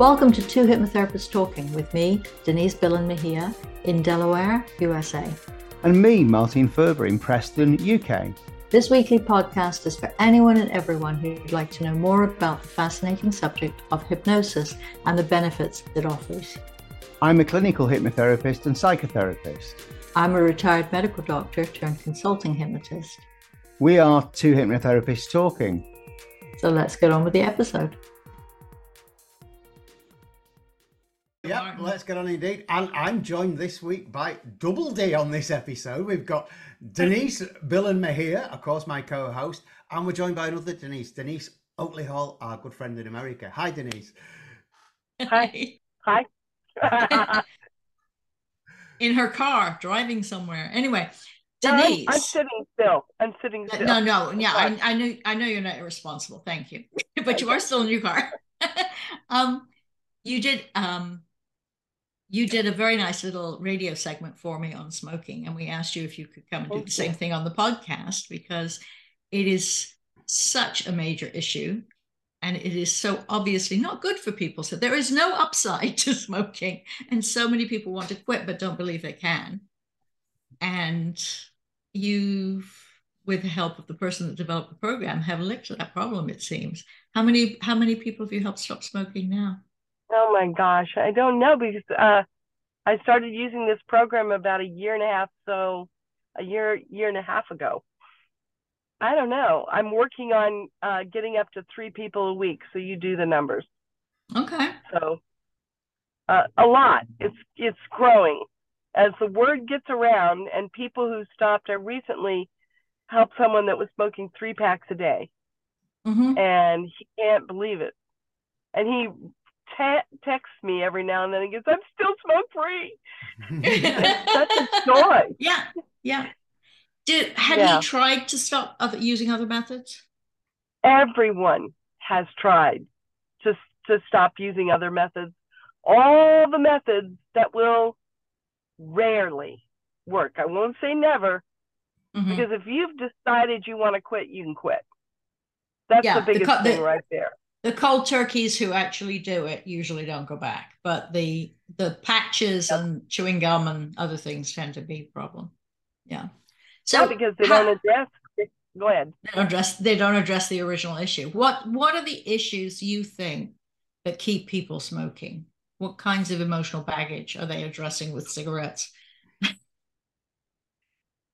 Welcome to Two Hypnotherapists Talking with me, Denise Billen Mejia, in Delaware, USA. And me, Martin Furber, in Preston, UK. This weekly podcast is for anyone and everyone who'd like to know more about the fascinating subject of hypnosis and the benefits it offers. I'm a clinical hypnotherapist and psychotherapist. I'm a retired medical doctor turned consulting hypnotist. We are two hypnotherapists talking. So let's get on with the episode. Yeah, let's get on indeed. And I'm joined this week by Double D on this episode. We've got Denise Billen Mejia, of course, my co host, and we're joined by another Denise, Denise Oakley Hall, our good friend in America. Hi, Denise. Hi. Hi. in her car driving somewhere. Anyway, Denise. No, I'm, I'm, sitting still. I'm sitting still. No, no, yeah, I, I know, I know you're not irresponsible. Thank you, but you are still in your car. um, you did um you did a very nice little radio segment for me on smoking and we asked you if you could come and do oh, the same thing on the podcast because it is such a major issue and it is so obviously not good for people. So there is no upside to smoking and so many people want to quit but don't believe they can. And you with the help of the person that developed the program have licked that problem it seems. How many how many people have you helped stop smoking now Oh my gosh, I don't know because uh, I started using this program about a year and a half, so a year year and a half ago. I don't know. I'm working on uh, getting up to three people a week, so you do the numbers. Okay. So uh, a lot. It's it's growing as the word gets around, and people who stopped. I recently helped someone that was smoking three packs a day, mm-hmm. and he can't believe it. And he te- texts me every now and then and goes, I'm still smoke free. That's a joy. Yeah. Yeah. Did had yeah. he tried to stop other, using other methods? Everyone has tried to to stop using other methods. All the methods that will rarely work. I won't say never, mm-hmm. because if you've decided you want to quit, you can quit. That's yeah, the biggest the, thing the, right there the cold turkeys who actually do it usually don't go back, but the the patches and chewing gum and other things tend to be a problem. Yeah. So because they how, don't address. Go ahead. They don't address. They don't address the original issue. What What are the issues you think that keep people smoking? What kinds of emotional baggage are they addressing with cigarettes?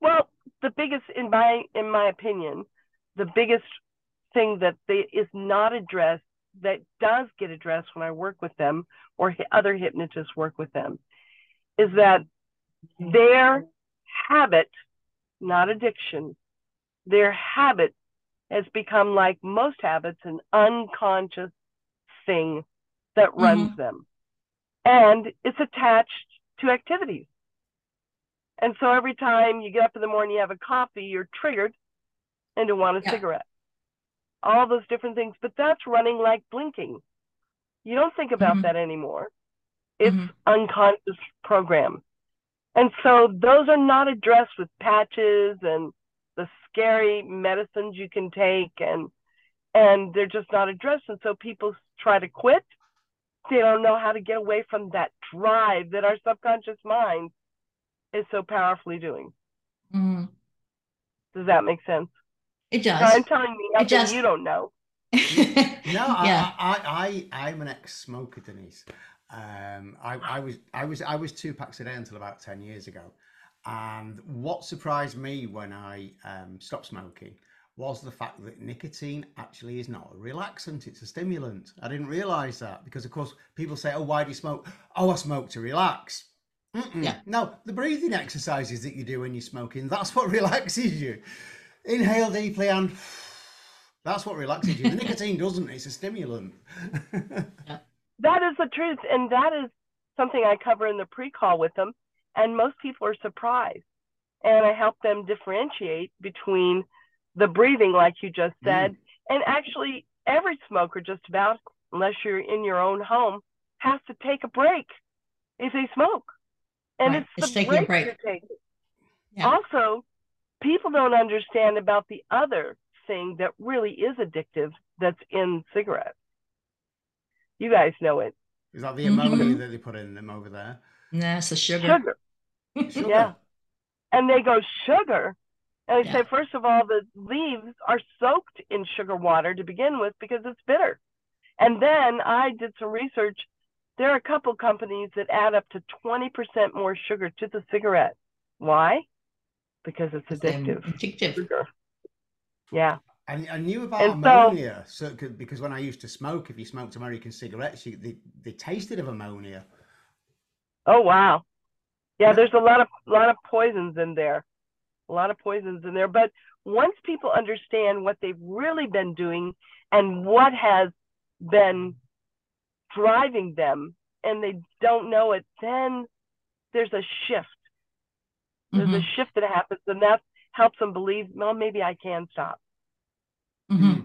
well, the biggest, in my in my opinion, the biggest thing that they, is not addressed that does get addressed when I work with them or other hypnotists work with them is that their habit, not addiction, their habit has become like most habits, an unconscious thing that runs mm-hmm. them. And it's attached to activities. And so every time you get up in the morning, you have a coffee, you're triggered into want a yeah. cigarette all those different things, but that's running like blinking. You don't think about mm-hmm. that anymore. It's mm-hmm. unconscious program. And so those are not addressed with patches and the scary medicines you can take and and they're just not addressed. And so people try to quit. They don't know how to get away from that drive that our subconscious mind is so powerfully doing. Mm-hmm. Does that make sense? It does. I'm telling me nothing just... you don't know. no, yeah. I, I, I, am an ex-smoker, Denise. Um, I, I was, I was, I was two packs a day until about ten years ago. And what surprised me when I um, stopped smoking was the fact that nicotine actually is not a relaxant; it's a stimulant. I didn't realise that because, of course, people say, "Oh, why do you smoke?" Oh, I smoke to relax. Mm-mm. Yeah. No, the breathing exercises that you do when you're smoking—that's what relaxes you. Inhale deeply and that's what relaxes you. The nicotine doesn't, it's a stimulant. that is the truth. And that is something I cover in the pre call with them. And most people are surprised. And I help them differentiate between the breathing, like you just said, mm. and actually every smoker, just about, unless you're in your own home, has to take a break if they smoke. And right. it's, it's the break, break. Yeah. Also, people don't understand about the other thing that really is addictive that's in cigarettes. You guys know it. Is that the ammonia mm-hmm. that they put in them over there? No, it's the sugar. Sugar. sugar. Yeah. And they go sugar. And they yeah. say, first of all, the leaves are soaked in sugar water to begin with because it's bitter. And then I did some research. There are a couple companies that add up to 20% more sugar to the cigarette. Why? Because it's addictive. Addictive. Yeah. I, I knew about and ammonia so, so, because when I used to smoke, if you smoked American cigarettes, you, they, they tasted of ammonia. Oh wow, yeah. There's a lot of lot of poisons in there, a lot of poisons in there. But once people understand what they've really been doing and what has been driving them, and they don't know it, then there's a shift. There's mm-hmm. a shift that happens, and that helps them believe, well, maybe I can stop. Mm-hmm.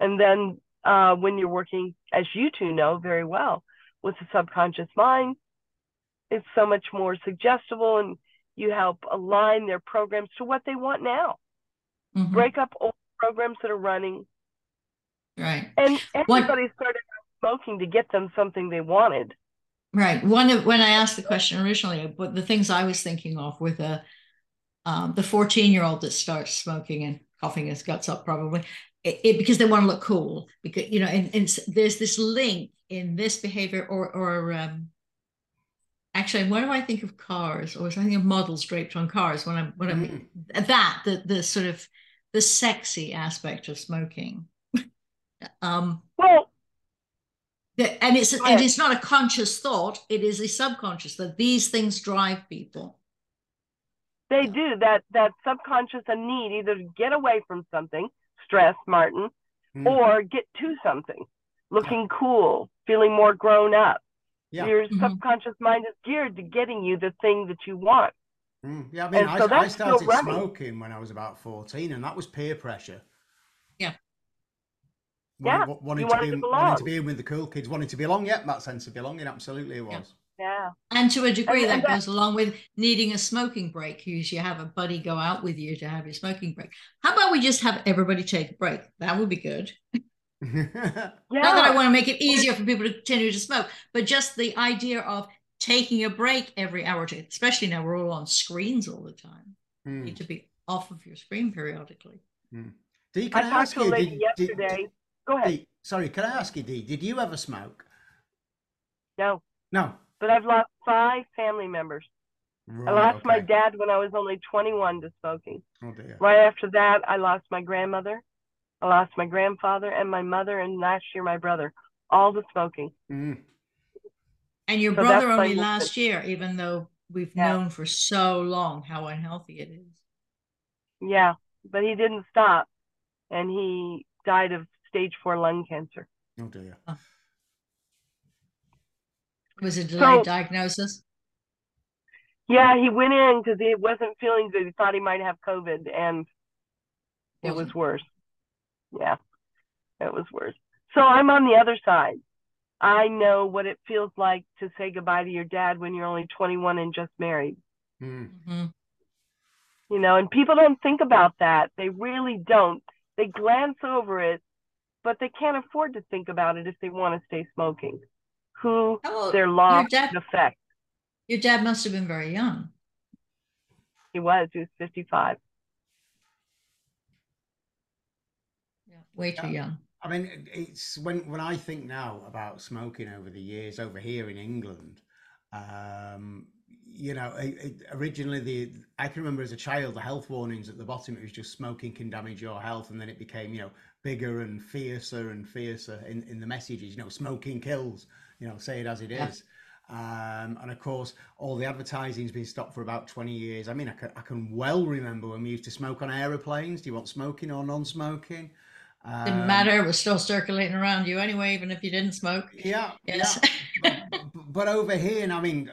And then uh, when you're working, as you two know very well, with the subconscious mind, it's so much more suggestible and you help align their programs to what they want now. Mm-hmm. Break up old programs that are running. Right. And everybody what, started smoking to get them something they wanted. Right. One of when I asked the question originally, but the things I was thinking of with a um, the 14 year old that starts smoking and coughing his guts up probably it, it, because they want to look cool because you know and, and there's this link in this behavior or or um actually when do i think of cars or was i think of models draped on cars when i'm when i'm mm. that the the sort of the sexy aspect of smoking um well and it's and it's not a conscious thought it is a subconscious that these things drive people they do that that subconscious a need either to get away from something stress martin mm. or get to something looking cool feeling more grown up yeah. your mm-hmm. subconscious mind is geared to getting you the thing that you want mm. yeah i mean I, so I, started smoking when i was about 14 and that was peer pressure yeah yeah, wanting, to be, to wanting to be in with the cool kids, wanting to belong. Yeah, that sense of belonging, absolutely, it was. Yeah. And to a degree, and, that, and that goes along with needing a smoking break. Because you have a buddy go out with you to have your smoking break. How about we just have everybody take a break? That would be good. yeah. Not that I want to make it easier for people to continue to smoke, but just the idea of taking a break every hour or two, especially now we're all on screens all the time. Mm. You need to be off of your screen periodically. Mm. Dee, can I, I ask you? Did, yesterday. Did, Go ahead. Dee, sorry, can I ask you, Dee? Did you ever smoke? No. No but I've lost five family members. Right, I lost okay. my dad when I was only 21 to smoking. Oh dear. Right after that, I lost my grandmother. I lost my grandfather and my mother, and last year my brother, all to smoking. Mm. And your so brother only last year, even though we've yeah. known for so long how unhealthy it is. Yeah, but he didn't stop, and he died of stage four lung cancer. Oh dear. Was it delayed so, diagnosis? Yeah, he went in because he wasn't feeling good. He thought he might have COVID, and it was worse. Yeah, it was worse. So I'm on the other side. I know what it feels like to say goodbye to your dad when you're only 21 and just married. Hmm. Mm-hmm. You know, and people don't think about that. They really don't. They glance over it, but they can't afford to think about it if they want to stay smoking who their law dad, affect. Your dad must have been very young. He was. He was 55. Yeah, way too young. I mean, it's when when I think now about smoking over the years over here in England. Um, you know, originally the I can remember as a child the health warnings at the bottom it was just smoking can damage your health, and then it became you know bigger and fiercer and fiercer in, in the messages. You know, smoking kills you know, say it as it yeah. is. Um, and of course, all the advertising's been stopped for about 20 years. I mean, I can, I can well remember when we used to smoke on aeroplanes. Do you want smoking or non smoking? Um, didn't matter. It was still circulating around you anyway, even if you didn't smoke. Yeah. Yes. Yeah. but, but, over here, and I mean,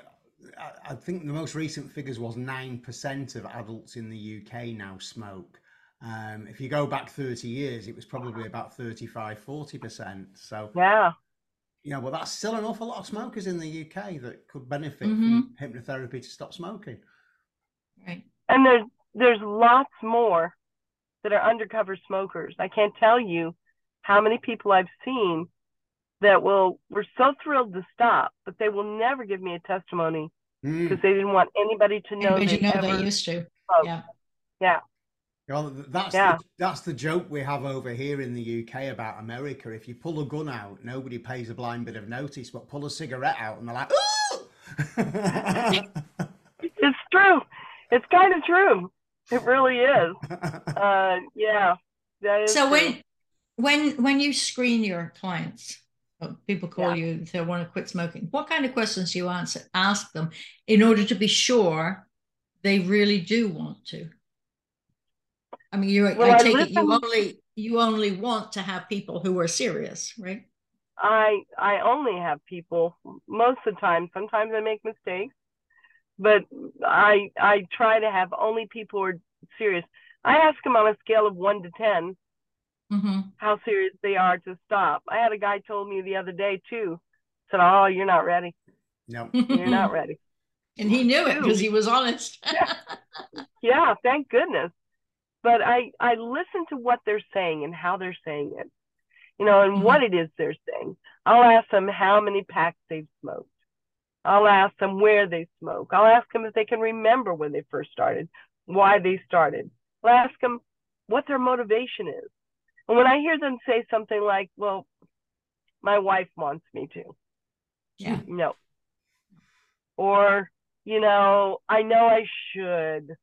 I, I think the most recent figures was 9% of adults in the UK now smoke. Um, if you go back 30 years, it was probably about 35, 40%. So, yeah you know, well, that's still an awful lot of smokers in the UK that could benefit mm-hmm. from hypnotherapy to stop smoking. Right. And there's there's lots more that are undercover smokers. I can't tell you how many people I've seen that will were so thrilled to stop, but they will never give me a testimony because mm. they didn't want anybody to know. Anybody they know ever they used to. smoked. Yeah. Yeah. Well, that's Yeah. the, that's the joke we have over here in the UK about America. If you pull a gun out, nobody pays a blind bit of notice, but pull a cigarette out and they're like, "Ooh!" It's true. It's kind of true. It really is. Uh, yeah. That is So true. when when when you screen your clients, people call Yeah. you if they want to quit smoking. What kind of questions do you answer ask them in order to be sure they really do want to? I mean, you Well, I I it you only you only want to have people who are serious, right? I I only have people most of the time. Sometimes I make mistakes, but I I try to have only people who are serious. I ask them on a scale of one to ten hmm how serious they are to stop. I had a guy told me the other day too. Said, "Oh, you're not ready. no. You're not ready." and he knew it because he was honest. Yeah, thank goodness. But I I listen to what they're saying and how they're saying it, you know, and Mhm. what it is they're saying. I'll ask them how many packs they've smoked. I'll ask them where they smoke. I'll ask them if they can remember when they first started, why they started. I'll ask them what their motivation is. And when I hear them say something like, "Well, my wife wants me to," yeah. no. Or, you know, I know I should.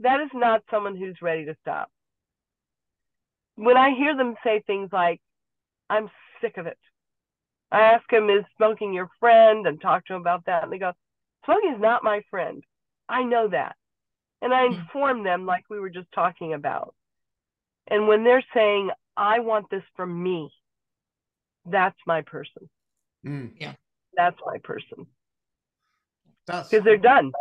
That is not someone who's ready to stop. When I hear them say things like, I'm sick of it, I ask them, is smoking your friend? And talk to them about that. And they go, smoking is not my friend. I know that. And I Hmm. inform them, like we were just talking about. And when they're saying, I want this for me, that's my person. Mm, That's my person. that's Because they're done.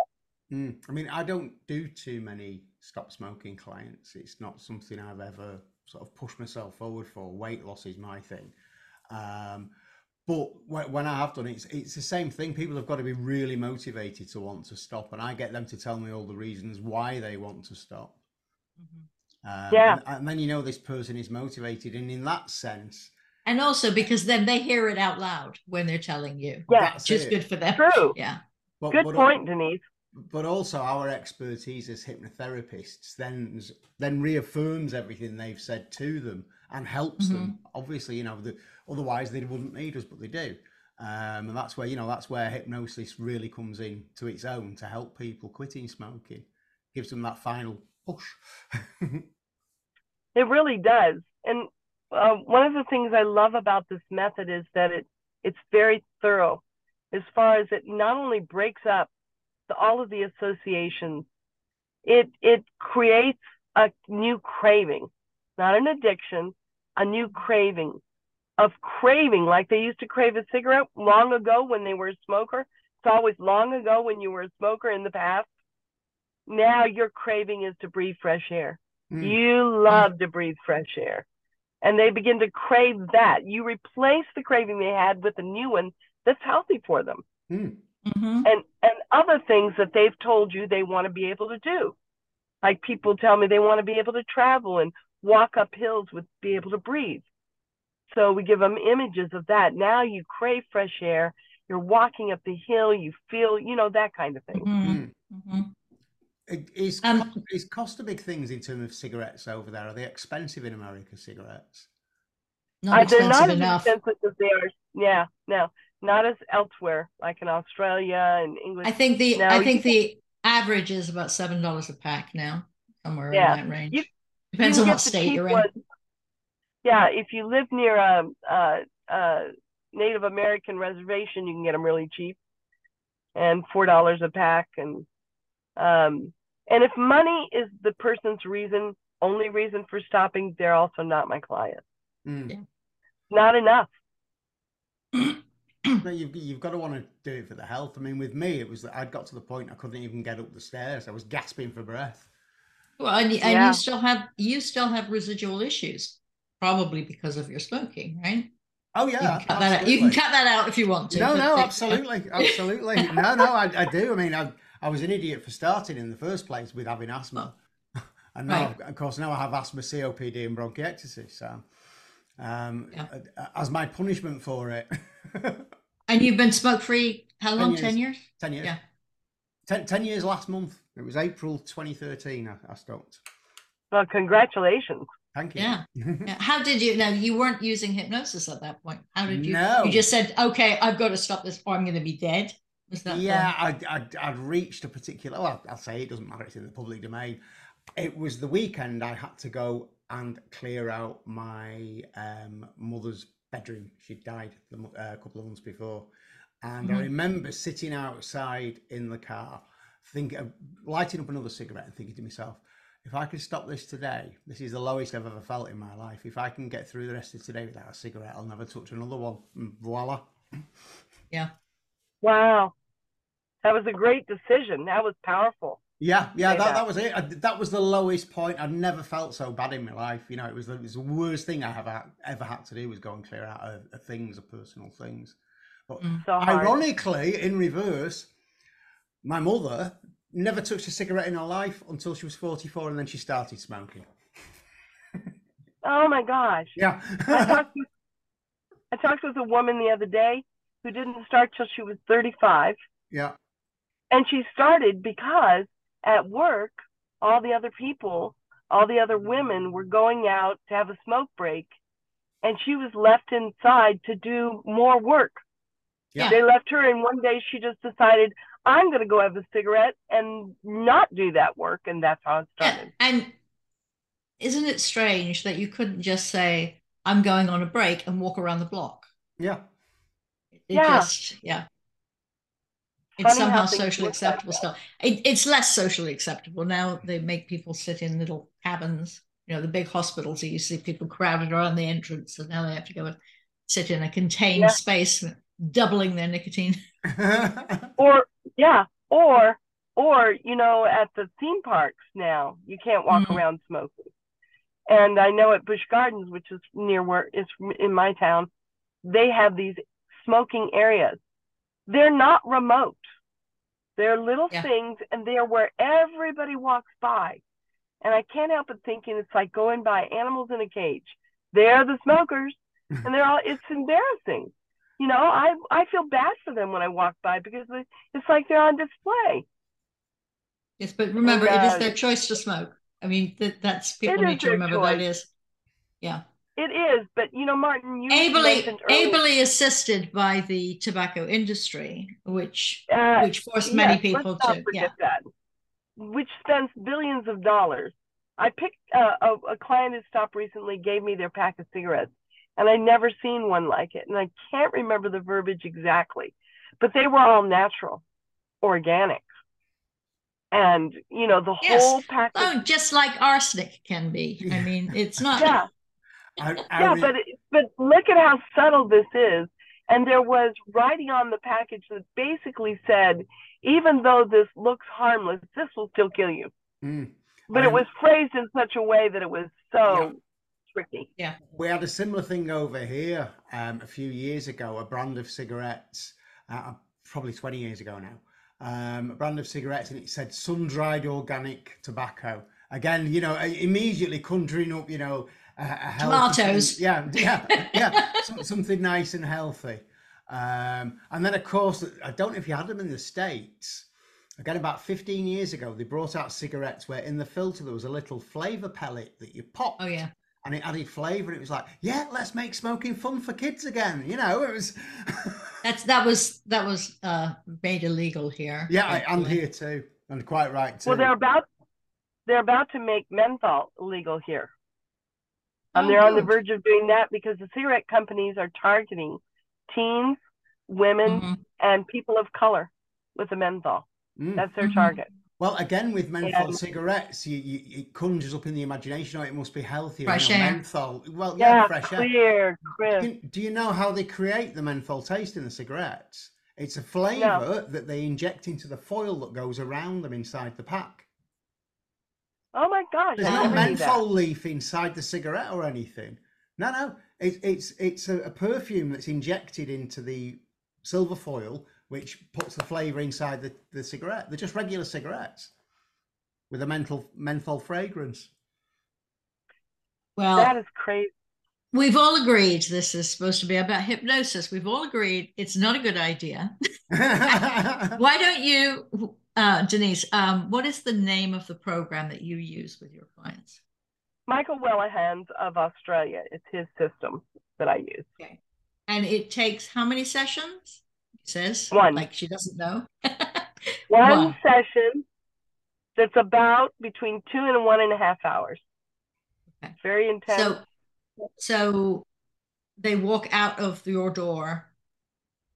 Mm, I mean, I don't do too many stop smoking clients. It's not something I've ever sort of pushed myself forward for. Weight loss is my thing. Um, but when I have done it, it's, it's the same thing. People have got to be really motivated to want to stop, and I get them to tell me all the reasons why they want to stop. Um, Yeah. and, and then you know this person is motivated, and in that sense, And also because then they hear it out loud when they're telling you. Yeah. that's Which is good for them. True. Yeah. But, Good but- point, Denise. but also our expertise as hypnotherapists then then reaffirms everything they've said to them and helps them obviously you know the, otherwise they wouldn't need us but they do um, and that's where you know that's where hypnosis really comes in to its own to help people quitting smoking gives them that final It really does. And uh, one of the things I love about this method is that it it's very thorough, as far as it not only breaks up the, all of the associations, it it creates a new craving, not an addiction, a new craving of craving, like they used to crave a cigarette long ago when they were a smoker. It's always long ago when you were a smoker in the past. Now your craving is to breathe fresh air. Mm. You love to breathe fresh air. And they begin to crave that. You replace the craving they had with a new one that's healthy for them. Mm. Mhm. And and other things that they've told you they want to be able to do. Like people tell me they want to be able to travel and walk up hills with be able to breathe. So we give them images of that. Now you crave fresh air. You're walking up the hill. You feel, you know, that kind of thing. Mhm. Mm. It- Is, Um, cost, is cost a big things in terms of cigarettes over there? Are they expensive in America, cigarettes? Not Uh, they're not enough. as expensive as they are. Yeah, no, not as elsewhere, like in Australia and England. I think the No, I you think the average is about seven dollars a pack now, somewhere Yeah. in that range. You- Depends You on what state you're in. ones. Yeah, if you live near a, a, a Native American reservation, you can get them really cheap, and four dollars a pack. And um, and if money is the person's reason, only reason for stopping, they're also not my client. Mm. Not enough. No, you've, you've got to want to do it for the health. I mean, with me, it was that I'd got to the point I couldn't even get up the stairs. I was gasping for breath. Well, and, and Yeah. you still have you still have residual issues, probably because of your smoking, right? Oh yeah, You yeah, can cut that out. You can cut that out if you want to. No, no, absolutely, absolutely. No, no, I, I do. I mean, I, I was an idiot for starting in the first place with having asthma, and now, Right. Of course, now I have asthma, COPD, and bronchiectasis. So, um, yeah. as my punishment for it. and you've been smoke free how long? 10 years? 10 years. Yeah. 10, 10 years last month. It was April 2013 I, I stopped. Well, congratulations. Thank you. Yeah. yeah. How did you? Now you weren't using hypnosis at that point. How did you? No. You just said, "Okay, I've got to stop this, or I'm going to be dead." Was that? Yeah, I'd, I'd, I'd reached a particular. Well, I'll say it doesn't matter. It's in the public domain. It was the weekend. I had to go and clear out my um, mother's bedroom. She died uh, a couple of months before, and mm-hmm. I remember sitting outside in the car, thinking, lighting up another cigarette, and thinking to myself if I could stop this today, this is the lowest I've ever felt in my life. If I can get through the rest of today without a cigarette, I'll never touch another one. And voila. Yeah. Wow. That was a great decision. That was powerful. Yeah, yeah, that, that was it. I, that was the lowest point. I'd never felt so bad in my life. You know, it was the, it was the worst thing I have ever had to do was go and clear out of, of things, of personal things. But mm. so ironically, in reverse, my mother never touched a cigarette in her life until she was 44 and then she started smoking. oh my gosh. Yeah. I, talked with, I talked with a woman the other day who didn't start till she was 35. Yeah. And she started because at work, all the other people, all the other women were going out to have a smoke break, and she was left inside to do more work. Yeah. They left her, and one day she just decided, I'm going to go have a cigarette and not do that work. And that's how it started. Yeah. And isn't it strange that you couldn't just say, I'm going on a break and walk around the block? Yeah. It yeah. just, yeah. It's somehow socially acceptable still. It, it's less socially acceptable. Now they make people sit in little cabins. You know, the big hospitals, you see people crowded around the entrance, and now they have to go and sit in a contained yeah. space, doubling their nicotine. or yeah, or or you know at the theme parks now you can't walk mm-hmm. around smoking. And I know at Busch Gardens, which is near where it's in my town, they have these smoking areas. They're not remote. They're little yeah. things, and they're where everybody walks by. And I can't help but thinking it's like going by animals in a cage. They're the smokers, and they're all. It's embarrassing you know, I I feel bad for them when I walk by because it's like they're on display. Yes, but remember, and, uh, it is their choice to smoke. I mean, that, that's people need to remember choice. that is. Yeah. It is, but you know, Martin, you ably ably assisted by the tobacco industry, which uh, which forced many people to yeah. That, which spends billions of dollars. I picked uh, a, a client who stopped recently, gave me their pack of cigarettes, and I'd never seen one like it. And I can't remember the verbiage exactly, but they were all natural, organic. And you know the yes. whole package. Oh, just like arsenic can be. I mean, it's not. yeah, I, I yeah, but but look at how subtle this is. And there was writing on the package that basically said, even though this looks harmless, this will still kill you. Mm. But it was phrased in such a way that it was so tricky. Yeah. We had a similar thing over here um, a few years ago, a brand of cigarettes, uh, probably 20 years ago now, um, a brand of cigarettes, and it said sun dried organic tobacco. Again, you know, immediately conjuring up, you know, a, a tomatoes. Yeah, yeah, yeah, something nice and healthy. Um, and then, of course, I don't know if you had them in the States. Again, about 15 years ago, they brought out cigarettes where in the filter there was a little flavor pellet that you pop. Oh, yeah and it added flavour. It was like, yeah, let's make smoking fun for kids again. You know, it was. That's that was that was uh, made illegal here. Yeah, I, am here too, and quite right too. Well, they're about they're about to make menthol illegal here. And oh, they're good. on the verge of doing that because the cigarette companies are targeting teens, women, mm-hmm. and people of color with the menthol. Mm. That's their mm-hmm. target. Well, again, with menthol yeah. cigarettes, you, you, it conjures up in the imagination, oh, it must be healthier. Fresh air. Menthol. Well, yeah, yeah fresh clear, air. Crisp. Do you, do you know how they create the menthol taste in the cigarettes? It's a flavour no. that they inject into the foil that goes around them inside the pack. Oh my gosh! There's no menthol leaf inside the cigarette or anything. No, no. It, it's it's a, a perfume that's injected into the silver foil which puts the flavour inside the, the cigarette. They're just regular cigarettes with a menthol menthol fragrance. Well, that is crazy. we've all agreed this is supposed to be about hypnosis. We've all agreed it's not a good idea. Why don't you, uh, Denise? Um, what is the name of the program that you use with your clients? Michael Whelehan's of Australia. It's his system that I use. Okay. And it takes how many sessions? says one. Like she doesn't know. one, one session that's about between two and one and a half hours. Okay. Very intense. So, so they walk out of your door,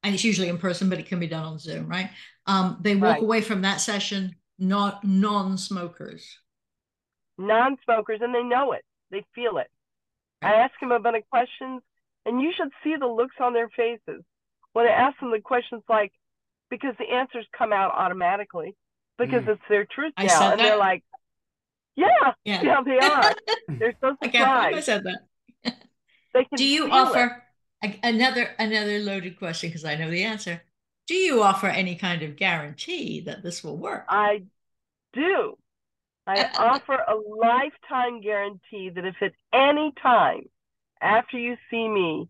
and it's usually in person, but it can be done on Zoom, right? Um, they walk right. away from that session not non-smokers. Non-smokers, and they know it. They feel it. I ask them a bunch of questions, and you should see the looks on their faces when I ask them the questions like, because the answers come out automatically because mm. it's their truth now, and that. they're like, yeah, yeah, yeah they are. they're so surprised. I, said that. they can Do you offer it. another another loaded question because I know the answer? Do you offer any kind of guarantee that this will work? I do. I uh, uh, offer a lifetime guarantee that if at any time after you see me,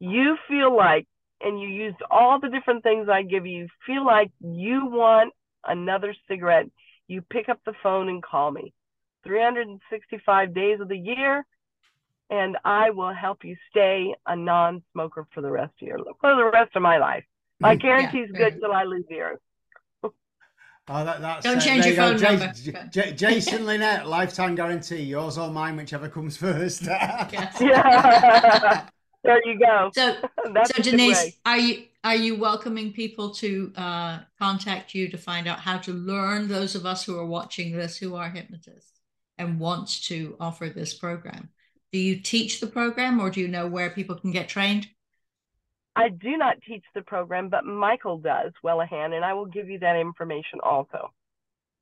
you feel like, and you used all the different things I give you, feel like you want another cigarette, you pick up the phone and call me. 365 days of the year, and I will help you stay a non smoker for the rest of your for the rest of my life. My guarantee is yeah, good till I lose yours. Oh, that, that's don't uh, change your phone J- number. J- J- Jason Linett, lifetime guarantee, yours or mine, whichever comes first. yeah, there you go. So, so Denise, are you are you welcoming people to uh, contact you to find out how to learn? Those of us who are watching this who are hypnotists and want to offer this program, do you teach the program, or do you know where people can get trained? I do not teach the program, but Michael does, Whelehan, and I will give you that information also.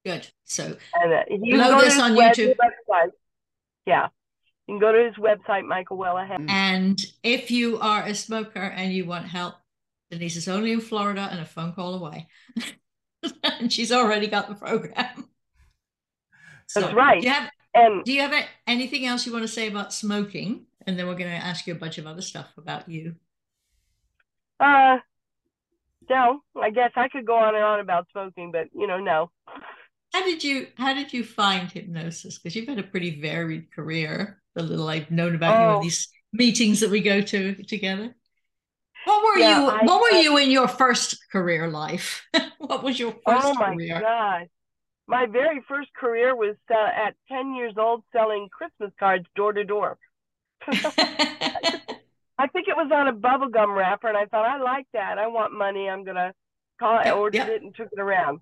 Good. So and, uh, you below this on YouTube. Website. Yeah. You can go to his website, Michael Whelehan. And if you are a smoker and you want help, Denise is only in Florida and a phone call away. and she's already got the program. So, That's right. Do you have, and, do you have anything else you want to say about smoking? And then we're going to ask you a bunch of other stuff about you. Uh, no, I guess I could go on and on about smoking, but you know, no. How did you How did you find hypnosis? Because you've had a pretty varied career. The little I've known about oh. you in these meetings that we go to together. What were yeah, you? I, what were I, you in your first career life? what was your first oh my career? God. My very first career was uh, at 10 years old selling Christmas cards door to door. I think it was on a bubblegum wrapper, and I thought, I like that. I want money. I'm going to call I ordered it and took it around.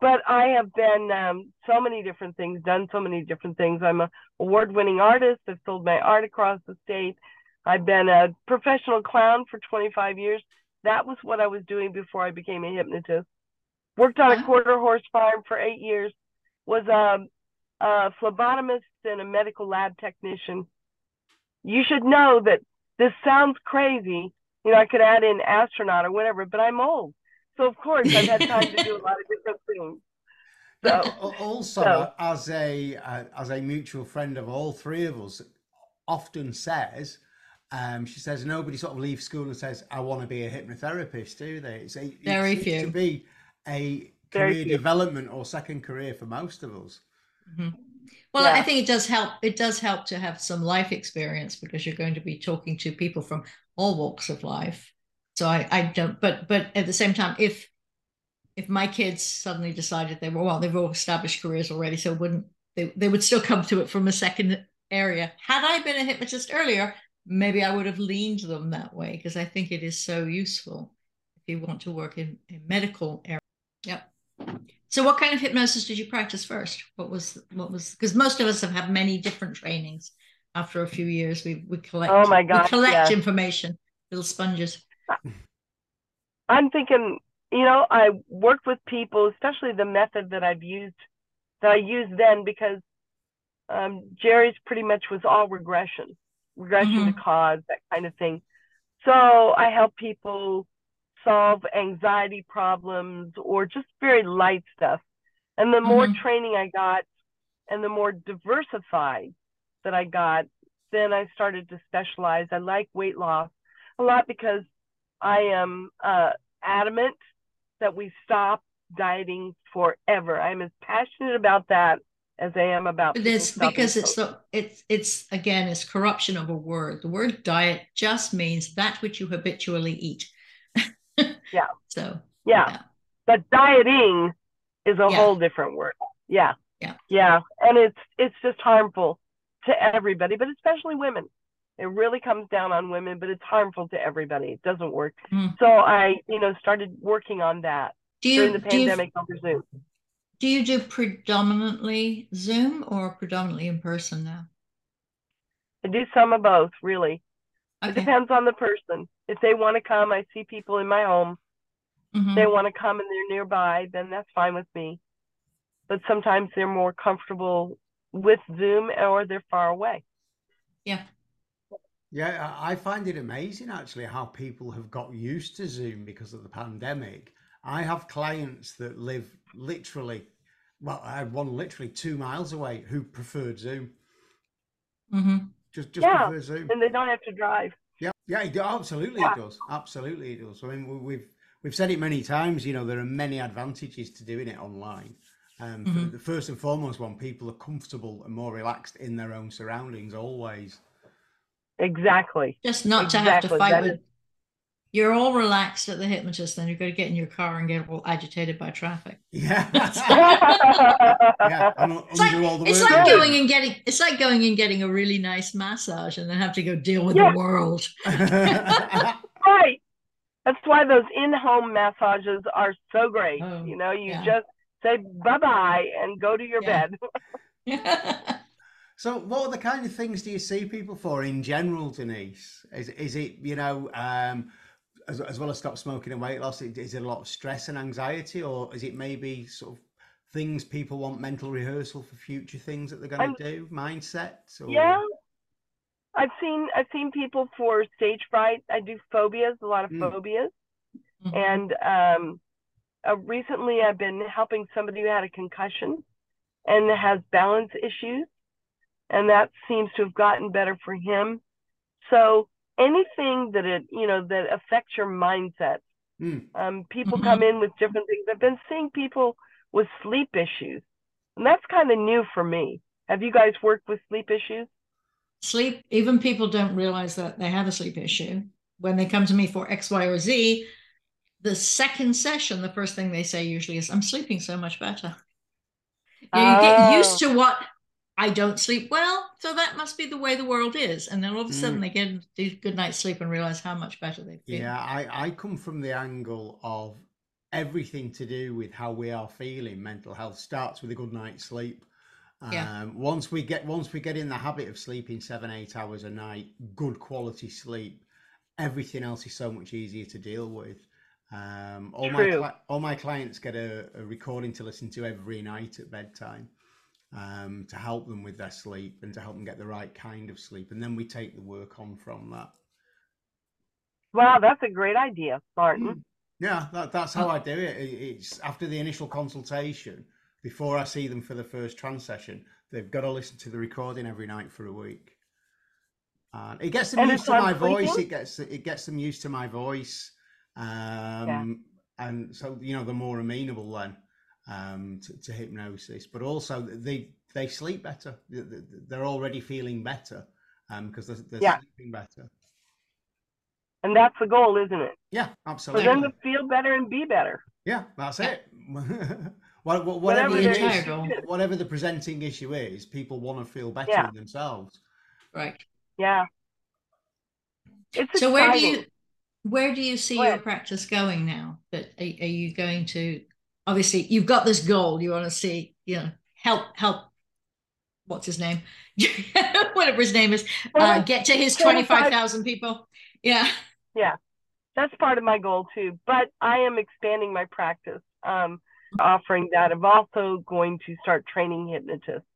But I have been um, so many different things, done so many different things. I'm a award winning artist. I've sold my art across the state. I've been a professional clown for 25 years. That was what I was doing before I became a hypnotist. Worked on a quarter horse farm for eight years. Was a, a phlebotomist and a medical lab technician. You should know that this sounds crazy. You know, I could add in astronaut or whatever, but I'm old. So of course I've had time to do a lot of different things. So, also, so. as a uh, as a mutual friend of all three of us, often says, um, she says nobody sort of leaves school and says, "I want to be a hypnotherapist," do they? It's a, very it's, few to be a career development or second career for most of us. Mm-hmm. Well, yeah. I think it does help. It does help to have some life experience because you're going to be talking to people from all walks of life. So I, I don't. But but at the same time, if if my kids suddenly decided they were well, they've all established careers already, so wouldn't they? They would still come to it from a second area. Had I been a hypnotist earlier, maybe I would have leaned them that way because I think it is so useful if you want to work in a medical area. Yep. So what kind of hypnosis did you practice first? What was what was because most of us have had many different trainings. After a few years, we we collect oh my God, collect information, little sponges. I'm thinking, you know, I work with people, especially the method that I've used that I used then because um, Jerry's pretty much was all regression, regression mm-hmm. to cause, that kind of thing. So I help people solve anxiety problems or just very light stuff. And the more mm-hmm. training I got and the more diversified that I got, then I started to specialize. I like weight loss a lot because I am uh, adamant that we stop dieting forever. I'm as passionate about that as I am about. It's because it's the it's it's again it's corruption of a word. The word diet just means that which you habitually eat. yeah. So yeah. yeah. but dieting is a yeah. whole different word. Yeah. Yeah. Yeah, and it's it's just harmful to everybody, but especially women. It really comes down on women, but it's harmful to everybody. It doesn't work. Mm. So I, you know, started working on that do you, during the pandemic you, over Zoom. Do you do predominantly Zoom or predominantly in person now? I do some of both, really. Okay. It depends on the person. If they want to come, I see people in my home. Mm-hmm. they want to come and they're nearby, then that's fine with me. But sometimes they're more comfortable with Zoom or they're far away. Yeah. Yeah, I find it amazing actually how people have got used to Zoom because of the pandemic. I have clients that live literally, well, I had one literally two miles away who preferred Zoom. Mm-hmm. Just, just yeah, prefer Zoom, and they don't have to drive. Yeah, yeah, it, absolutely yeah. it does. Absolutely it does. I mean, we've we've said it many times. You know, there are many advantages to doing it online. Um, mm-hmm. the first and foremost one, people are comfortable and more relaxed in their own surroundings always. Exactly. Just not exactly. to have to fight that with. Is... You're all relaxed at the hypnotist, then you've got to get in your car and get all agitated by traffic. Yeah. yeah. it's like, it's like going and getting it's like going and getting a really nice massage and then have to go deal with yeah. the world. right. That's why those in-home massages are so great. Oh, you know, you yeah. just say bye-bye and go to your yeah. bed. So, what are the kind of things do you see people for in general, Denise? Is is it you know um, as, as well as stop smoking and weight loss? Is it a lot of stress and anxiety, or is it maybe sort of things people want mental rehearsal for future things that they're going to do, mindsets? Or... Yeah, I've seen I've seen people for stage fright. I do phobias, a lot of mm. phobias, mm-hmm. and um, uh, recently I've been helping somebody who had a concussion and has balance issues and that seems to have gotten better for him. So anything that it you know that affects your mindset. Mm. Um, people mm-hmm. come in with different things. I've been seeing people with sleep issues, and that's kind of new for me. Have you guys worked with sleep issues? Sleep, even people don't realize that they have a sleep issue. When they come to me for X, Y, or Z, the second session, the first thing they say usually is, I'm sleeping so much better. You, know, you get used oh. to what I don't sleep well, so that must be the way the world is. And then all of a sudden mm. they get a good night's sleep and realize how much better they feel. Yeah, I, I come from the angle of everything to do with how we are feeling. Mental health starts with a good night's sleep. Yeah. Um, once we get once we get in the habit of sleeping seven eight hours a night, good quality sleep, everything else is so much easier to deal with. Um, all True. my all my clients get a, a recording to listen to every night at bedtime um, to help them with their sleep and to help them get the right kind of sleep. And then we take the work on from that. Wow, that's a great idea, Martin. Mm. Yeah, that, that's how I do it. It's after the initial consultation, before I see them for the first trance session, they've got to listen to the recording every night for a week. And it gets them and used to my sleeping? voice. It gets it gets them used to my voice, um, yeah. and so you know they're more amenable then um, to, to, hypnosis, but also they they sleep better. They're already feeling better because um, they're, they're yeah. sleeping better. And that's the goal, isn't it? Yeah, absolutely. For them to feel better and be better. Yeah, that's it. whatever, whatever, is, whatever the presenting issue is, people want to feel better yeah. themselves. Right. Yeah. It's so where do you where do you see your practice going now? That are, are you going to obviously you've got this goal. You want to see you know help help what's his name? Whatever his name is uh, get to his 25,000 people. Yeah. Yeah. That's part of my goal too but i am expanding my practice um, offering that. I'm also going to start training hypnotists.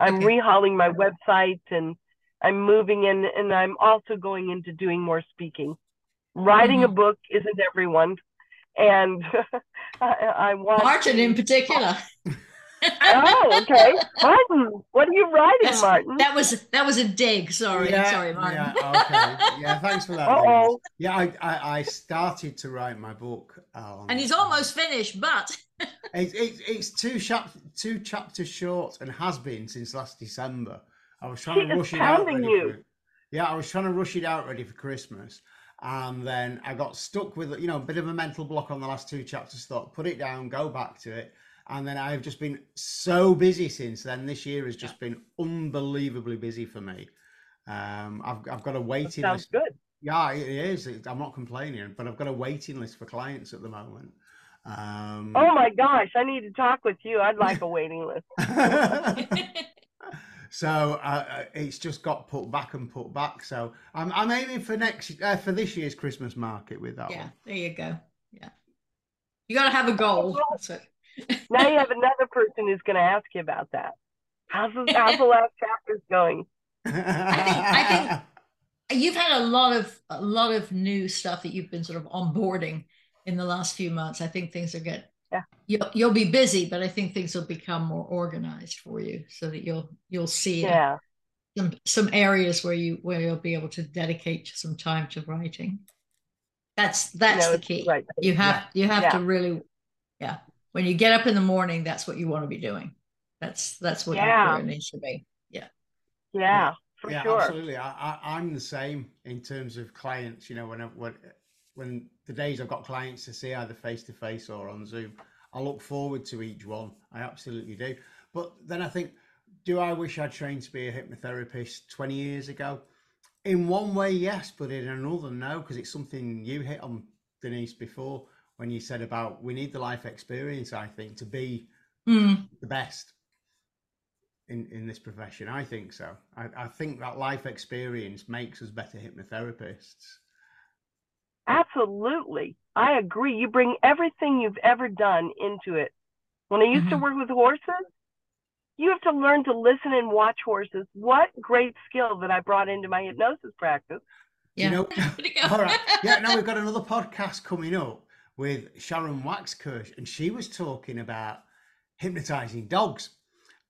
I'm okay. rehauling my website and i'm moving in and i'm also going into doing more speaking. Writing mm-hmm. a book isn't everyone and I, I want Martin in particular. oh, okay. Martin, what are you writing, That's, Martin? That was that was a dig. Sorry, yeah, sorry, Martin. Yeah, okay. Yeah, thanks for that. Uh-oh. Yeah, I, I, I started to write my book. Um, and he's almost finished, but It's it's it's two chap two chapters short and has been since last December. I was trying She to rush it out. you. for. Yeah, I was trying to rush it out ready for Christmas, and then I got stuck with you know a bit of a mental block on the last two chapters. Thought put it down, go back to it, and then I've just been so busy since then. This year has just been unbelievably busy for me. Um, I've I've got a waiting Sounds list. good. Yeah, it is. I'm not complaining, but I've got a waiting list for clients at the moment. Um, Oh my gosh, I need to talk with you. I'd like a waiting list. so uh, uh, it's just got put back and put back. So I'm I'm aiming for next uh, for this year's Christmas market with that yeah, one. there you go. Yeah, you got to have a goal. Now you have another person who's going to ask you about that. How's the, how's the last chapters going? I think You've had a lot of a lot of new stuff that you've been sort of onboarding in the last few months. I think things are good. Yeah. You'll, you'll be busy, but I think things will become more organized for you, so that you'll you'll see Yeah. some some areas where you where you'll be able to dedicate some time to writing. That's that's No, the key. Right. You have you have Yeah. to really, yeah. When you get up in the morning, that's what you want to be doing. That's that's what Yeah. your needs to be. Yeah yeah, for yeah, sure. absolutely. I, I I'm the same in terms of clients. You know, when I, when when the days I've got clients to see either face to face or on Zoom, I look forward to each one. I absolutely do. But then I think, do I wish I'd trained to be a hypnotherapist 20 years ago? In one way, yes, but in another, no, because it's something you hit on, Denise, before when you said about we need the life experience, I think, to be Mm, the best in, in this profession. I think so. I, I think that life experience makes us better hypnotherapists. Absolutely. I agree. You bring everything you've ever done into it. When I used to Mhm. work with horses, you have to learn to listen and watch horses. What great skill that I brought into my hypnosis practice. yeah. You know, There you go. all right. Yeah, now we've got another podcast coming up with Sharon Waxkirch, and she was talking about hypnotizing dogs.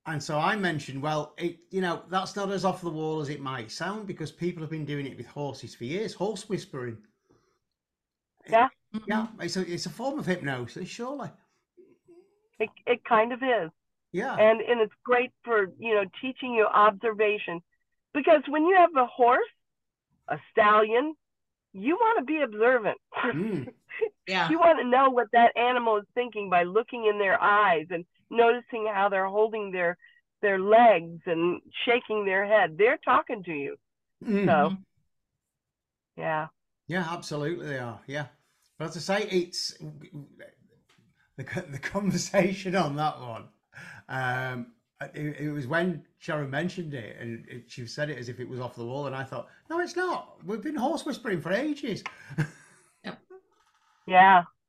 And so I mentioned, well, it, you know, that's not as off the wall as it might sound because people have been doing it with horses for years, horse whispering. Yeah. Yeah, it's a, it's a form of hypnosis, surely. It, it kind of is. Yeah. And and it's great for, you know, teaching you observation. Because when you have a horse, a stallion, you want to be observant. Mm. Yeah. you want to know what that animal is thinking by looking in their eyes and noticing how they're holding their their legs and shaking their head. They're talking to you. Mm. So yeah. Yeah, absolutely they are. Yeah, but as I say, it's the the conversation on that one. Um, it, it was when Sharon mentioned it, and it, she said it as if it was off the wall, and I thought, no, it's not. We've been horse whispering for ages. Yeah.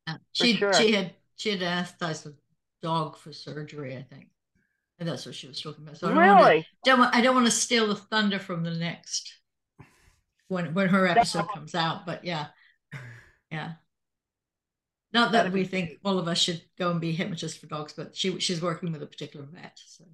Yeah. She sure. she had she had asked a dog for surgery, I think, and that's what she was talking about. So I don't want to, Really? don't want, I don't want to steal the thunder from the next when when her episode comes out. But yeah, yeah. Not that we think all of us should go and be hypnotists for dogs, but she she's working with a particular vet. So.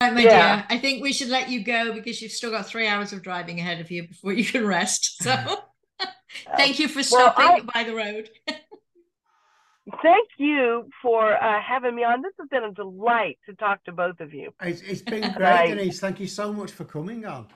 Right, my Yeah. dear. I think we should let you go because you've still got three hours of driving ahead of you before you can rest. So thank you for Well, stopping by the road. Thank you for uh, having me on. This has been a delight to talk to both of you. It's, it's been great, Right. Denise. Thank you so much for coming on.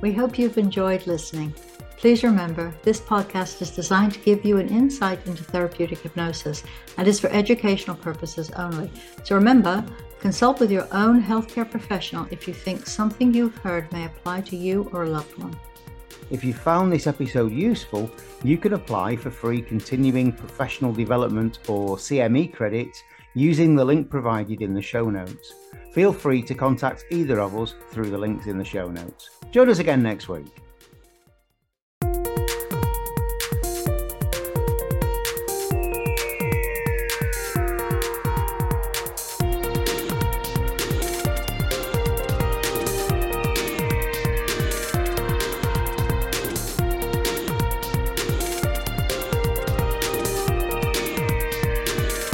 We hope you've enjoyed listening. Please remember, this podcast is designed to give you an insight into therapeutic hypnosis and is for educational purposes only. So remember, consult with your own healthcare professional if you think something you've heard may apply to you or a loved one. If you found this episode useful, you can apply for free continuing professional development or CME credits using the link provided in the show notes. Feel free to contact either of us through the links in the show notes. Join us again next week.